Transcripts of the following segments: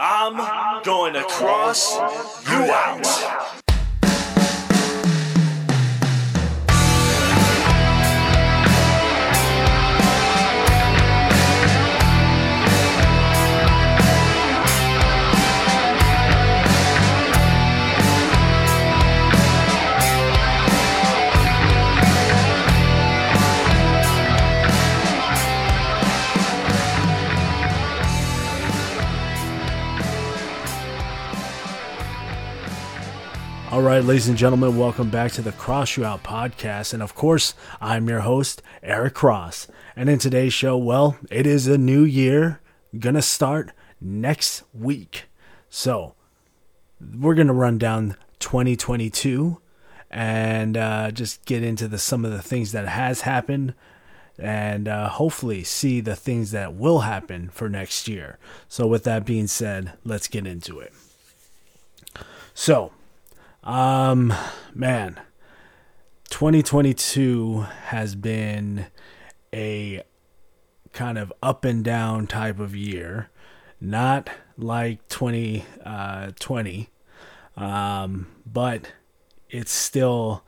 I'm going to cross you out. All right, ladies and gentlemen, welcome back to the Cross You Out podcast. And of course, I'm your host, Eric Cross. And in today's show, well, it is a new year, gonna start next week. So, we're gonna run down 2022 and uh, just get into the some of the things that has happened and uh, hopefully see the things that will happen for next year. So, with that being said, let's get into it. So, um, man, 2022 has been a kind of up and down type of year, not like 2020, uh, um, but it's still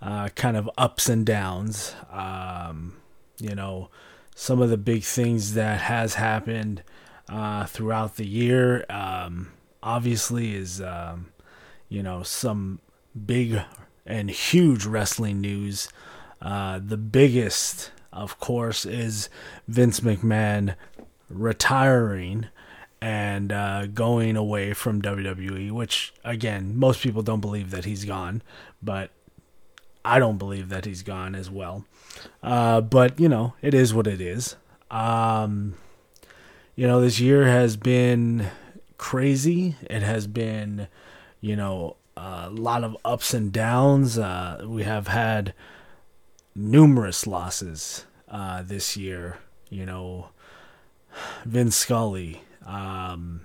uh, kind of ups and downs. Um, you know, some of the big things that has happened uh, throughout the year, um, obviously, is um, you know, some big and huge wrestling news. Uh, the biggest, of course, is Vince McMahon retiring and uh, going away from WWE, which, again, most people don't believe that he's gone, but I don't believe that he's gone as well. Uh, but, you know, it is what it is. Um, you know, this year has been crazy. It has been you know, a lot of ups and downs. Uh, we have had numerous losses uh, this year. You know, Vin Scully, um,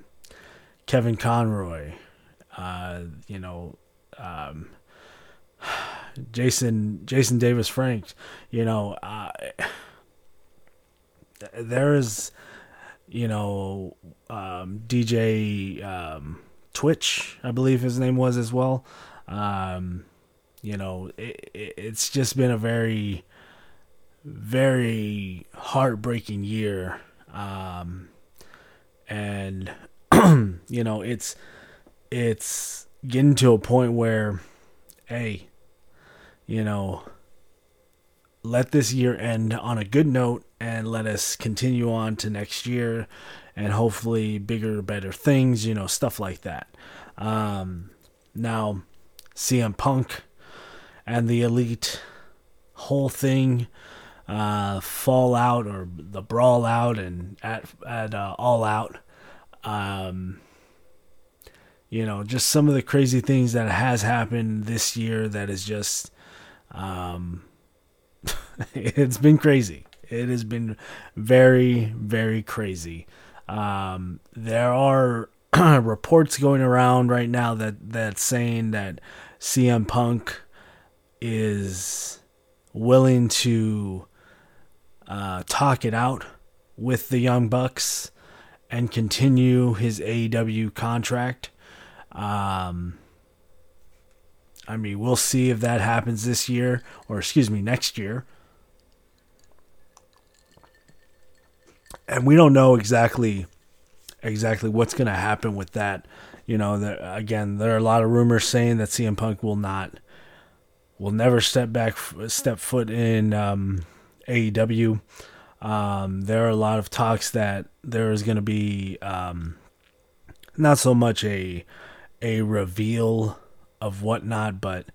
Kevin Conroy, uh, you know, um, Jason Jason David Frank. You know, uh, there is, you know, um, DJ. Twitch, I believe his name was as well. Um, you know, it, it, it's just been a very, very heartbreaking year. Um, and, you know, it's, it's getting to a point where, hey, you know, let this year end on a good note and let us continue on to next year and hopefully bigger, better things, you know, stuff like that. Um, now, CM Punk and the Elite whole thing uh, fall out or the brawl out and at at uh, all out. Um, you know, just some of the crazy things that has happened this year that is just, um, it's been crazy. It has been very, very crazy. Um, there are reports going around right now that that's saying that CM Punk is willing to uh, talk it out with the Young Bucks and continue his AEW contract. Um, I mean, we'll see if that happens this year, or excuse me, next year. And we don't know exactly exactly what's going to happen with that. You know, there, again, there are a lot of rumors saying that CM Punk will not, will never step back, step foot in um, AEW. Um, there are a lot of talks that there is going to be um, not so much a a reveal of whatnot, but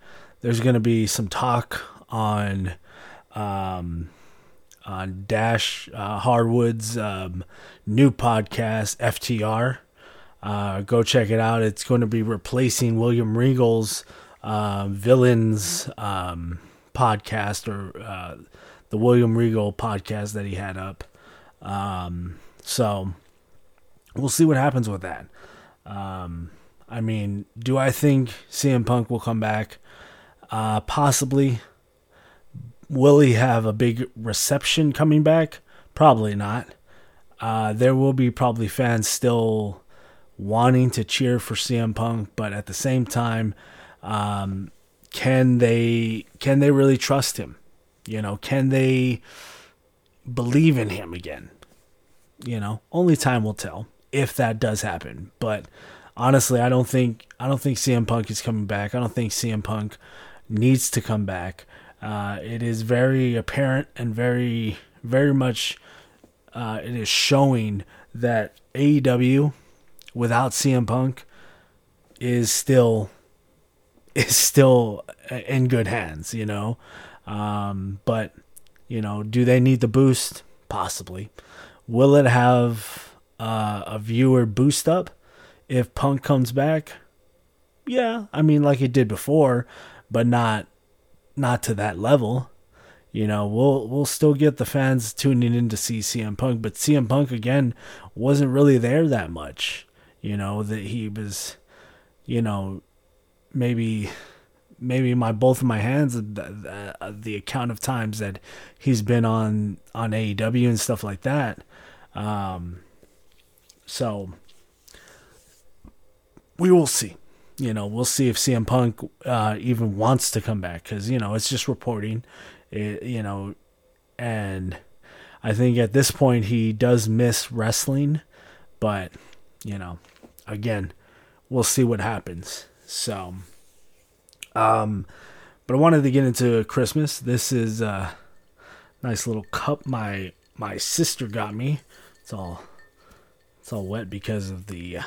there's going to be some talk on um, on Dash uh, Harwood's um, new podcast, FTR. Uh, go check it out. It's going to be replacing William Regal's uh, Villains um, podcast or uh, the William Regal podcast that he had up. Um, so we'll see what happens with that. Um, I mean, do I think CM Punk will come back? Uh, possibly. Will he have a big reception coming back? Probably not. Uh, there will be probably fans still wanting to cheer for CM Punk, but at the same time, um, can they can they really trust him? You know, can they believe in him again? You know, only time will tell if that does happen. But honestly, I don't think I don't think CM Punk is coming back. I don't think CM Punk needs to come back. Uh, it is very apparent and very very much uh, it is showing that AEW without CM Punk is still is still in good hands, you know. Um, but you know, do they need the boost? Possibly. Will it have uh, a viewer boost up if Punk comes back? Yeah, I mean, like it did before, but not not to that level. You know, we'll we'll still get the fans tuning in to see CM Punk, but CM Punk again wasn't really there that much. You know that he was, you know, maybe maybe my both of my hands the, the, the account of times that he's been on on AEW and stuff like that. Um, so we will see. You know, we'll see if CM Punk uh, even wants to come back because you know it's just reporting. It, you know, and I think at this point he does miss wrestling, but you know, again, we'll see what happens. So, um, but I wanted to get into Christmas. This is a nice little cup my my sister got me. It's all it's all wet because of the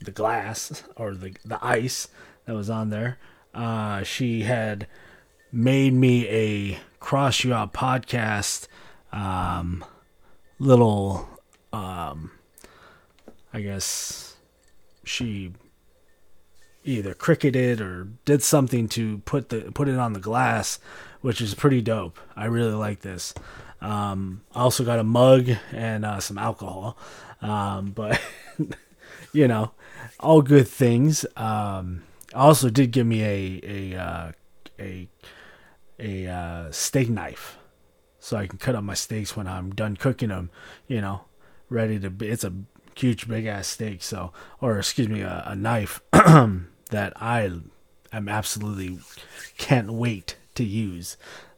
the glass or the the ice that was on there. Uh, she had made me a cross you out podcast um, little um, I guess she either cricketed or did something to put the put it on the glass, which is pretty dope. I really like this. Um, I also got a mug and uh, some alcohol, um, but you know, all good things. Um, also did give me a a uh, a a uh, steak knife, so I can cut up my steaks when I'm done cooking them. You know, ready to. Be, it's a huge big ass steak, so or excuse me, a, a knife that I am absolutely can't wait to use.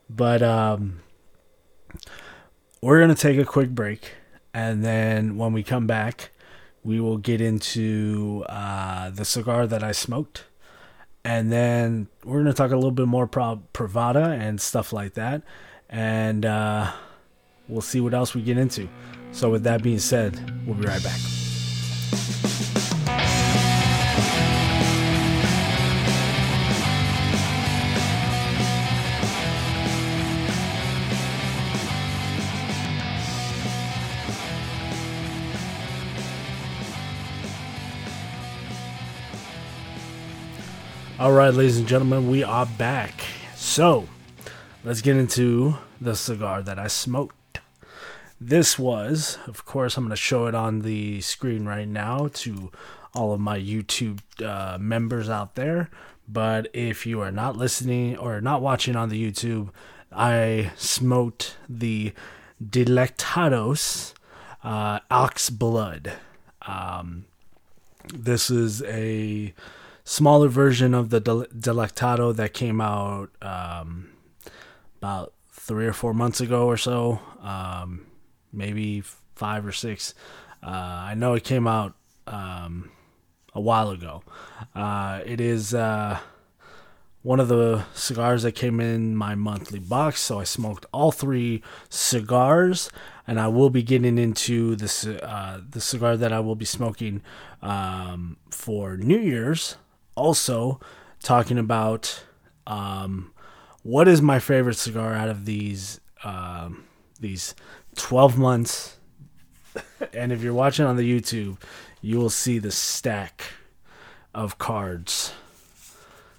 But um, we're gonna take a quick break, and then when we come back, we will get into uh, the cigar that I smoked, and then we're gonna talk a little bit more pro- Privada and stuff like that, and uh, we'll see what else we get into. So, with that being said, we'll be right back. All right, ladies and gentlemen, we are back. So, let's get into the cigar that I smoked. This was, of course, I'm going to show it on the screen right now to all of my YouTube uh, members out there. But if you are not listening or not watching on the YouTube, I smoked the Delectados uh, Ox Blood. Um, this is a smaller version of the Delectado that came out um, about three or four months ago or so, um, maybe five or six. Uh, I know it came out um, a while ago. Uh, it is uh, one of the cigars that came in my monthly box, so I smoked all three cigars, and I will be getting into this uh, the cigar that I will be smoking um, for New Year's also talking about um, what is my favorite cigar out of these um, these 12 months. and if you're watching on the YouTube, you will see the stack of cards.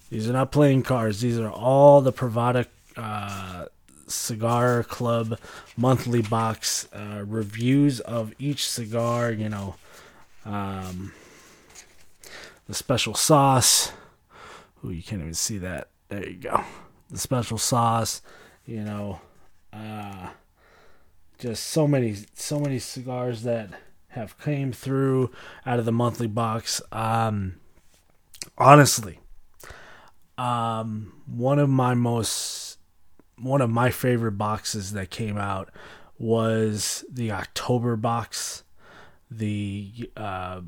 These are not playing cards. These are all the Privada uh, Cigar Club monthly box uh, reviews of each cigar. You know, um, the special sauce. Oh, you can't even see that. There you go. The special sauce, you know, uh, just so many, so many cigars that have came through out of the monthly box. Um, honestly, um, one of my most one of my favorite boxes that came out was the October box. The uh,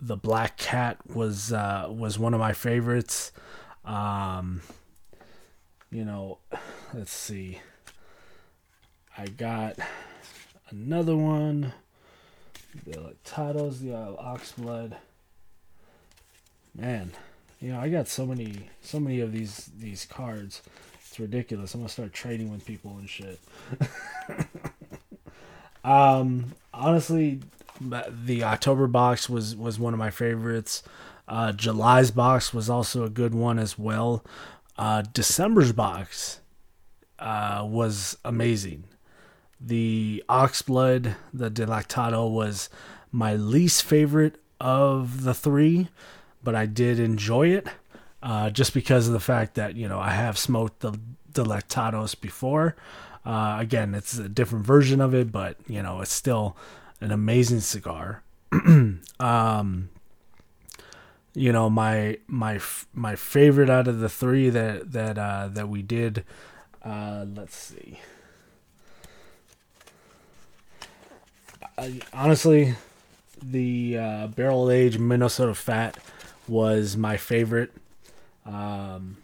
the Black Cat was uh, was one of my favorites. Um, you know, let's see. I got another one. The Lactatos, the uh, Oxblood. Man, you know, I got so many, so many of these these cards. It's ridiculous. I'm gonna start trading with people and shit. um, honestly, the October box was was one of my favorites. Uh, July's box was also a good one as well. Uh, December's box uh, was amazing. The Oxblood, the Delactado was my least favorite of the three, but I did enjoy it uh, just because of the fact that, you know, I have smoked the Delectados before. Uh, again, it's a different version of it, but, you know, it's still an amazing cigar. um, you know my my my favorite out of the three that that uh, that we did. Uh, let's see. I, honestly, the uh, barrel aged Minnesota Fat was my favorite. Um,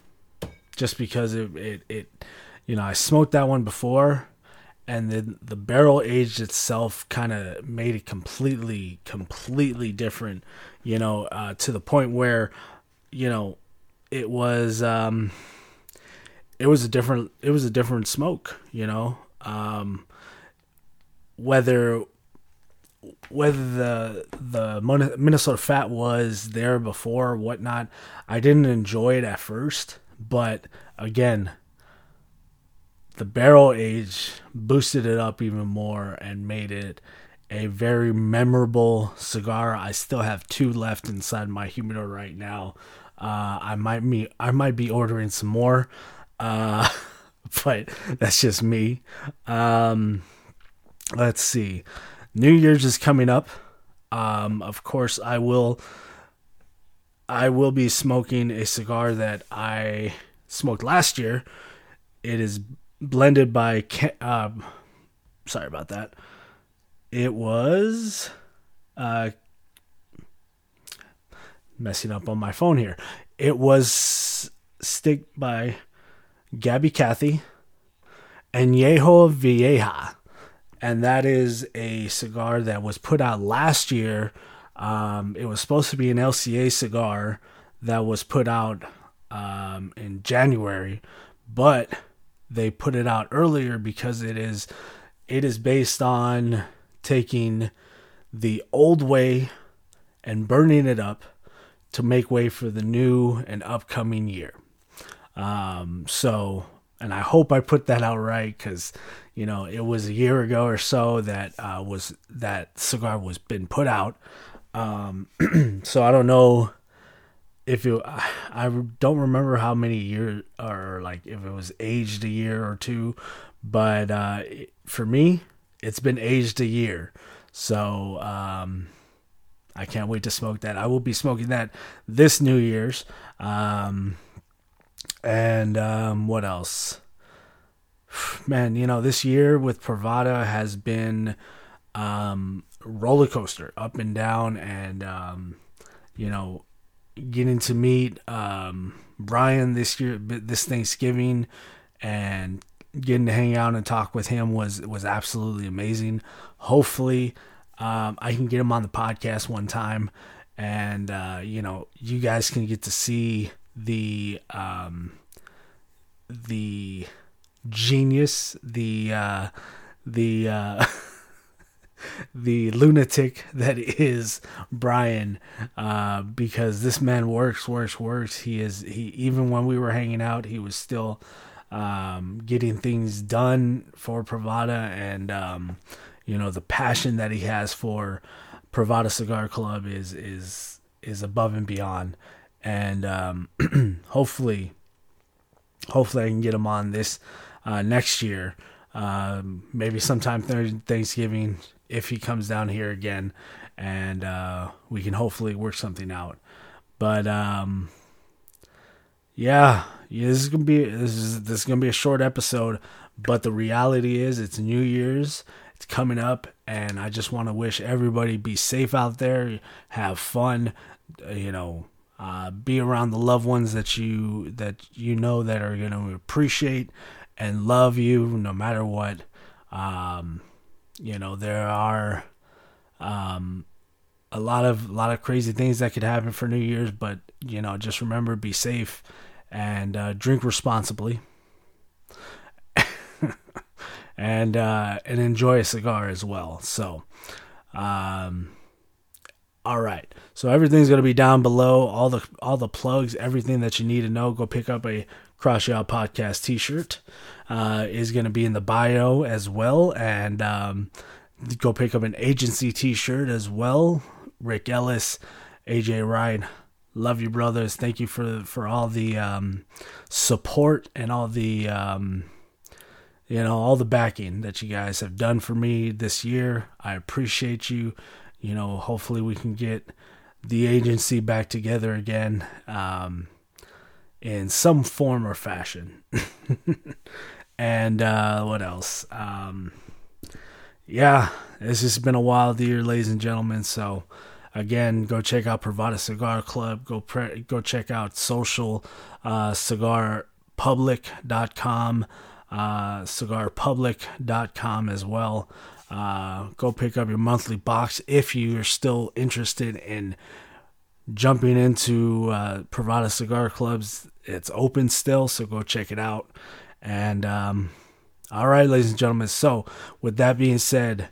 just because it, it, it, you know, I smoked that one before, and then the barrel aged itself kind of made it completely, completely different. You know, uh, to the point where, you know, it was, um, it was a different, it was a different smoke. You know, um, whether whether the the Minnesota Fat was there before or whatnot, I didn't enjoy it at first, but again, the barrel age boosted it up even more and made it a very memorable cigar. I still have two left inside my humidor right now. Uh, I might be I might be ordering some more, uh, but that's just me. Um, let's see. New Year's is coming up. Um, of course, I will. I will be smoking a cigar that I smoked last year. It is blended by. Uh, sorry about that. It was. Uh, messing up on my phone here. It was stick by Gabby Cathy and Yeho Vieja and that is a cigar that was put out last year. Um, it was supposed to be an LCA cigar that was put out um, in January, but they put it out earlier because it is it is based on taking the old way and burning it up to make way for the new and upcoming year. Um, so, and I hope I put that out right because you know, it was a year ago or so that uh, was that cigar was been put out. Um, so I don't know if you I don't remember how many years or like if it was aged a year or two, but uh, for me, it's been aged a year. So um, I can't wait to smoke that. I will be smoking that this New Year's. Um, and um, what else? man, you know, this year with Privada has been um, roller coaster, up and down, and um, you know, getting to meet um, Brian this year, this Thanksgiving, and getting to hang out and talk with him was was absolutely amazing. Hopefully, um, I can get him on the podcast one time, and uh, you know, you guys can get to see the um, the genius, the uh, the uh, the lunatic that is Brian, uh, because this man works, works, works. He is he even when we were hanging out, he was still um, getting things done for Privada, and um, you know the passion that he has for Privada Cigar Club is is is above and beyond, and um, hopefully, hopefully I can get him on this uh, next year. Um, maybe sometime th- Thanksgiving if he comes down here again, and uh, we can hopefully work something out. But um, yeah, this is gonna be this is this is gonna be a short episode. But the reality is, it's New Year's. It's coming up, and I just want to wish everybody be safe out there, have fun, you know, uh, be around the loved ones that you that you know that are going to appreciate and love you no matter what. Um, you know, there are um, a lot of a lot of crazy things that could happen for New Year's, but you know, just remember, be safe and uh, drink responsibly, and uh, and enjoy a cigar as well. So, um, all right. So everything's gonna be down below. All the all the plugs, everything that you need to know. Go pick up a Cross Y'all Podcast T-shirt. Uh, is gonna be in the bio as well, and um, go pick up an agency T-shirt as well. Rick Ellis, AJ Ryan, love you brothers. Thank you for for all the um, support and all the um, you know all the backing that you guys have done for me this year. I appreciate you. You know, hopefully we can get the agency back together again um, in some form or fashion. and uh, what else? Um, yeah, this has been a wild year, ladies and gentlemen. So, again, go check out Privada Cigar Club. Go pre- go check out social uh, cigarpublic.com, uh, cigarpublic.com as well. Uh, go pick up your monthly box if you're still interested in jumping into uh, Cigar Clubs. It's open still, so go check it out. And um, all right, ladies and gentlemen. So, with that being said,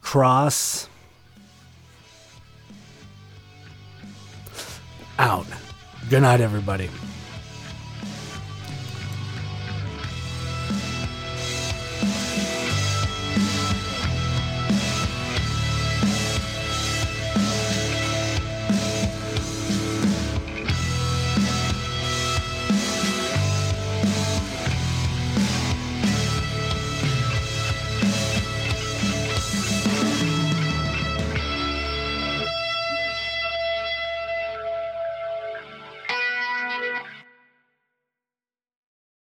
cross out. Good night, everybody.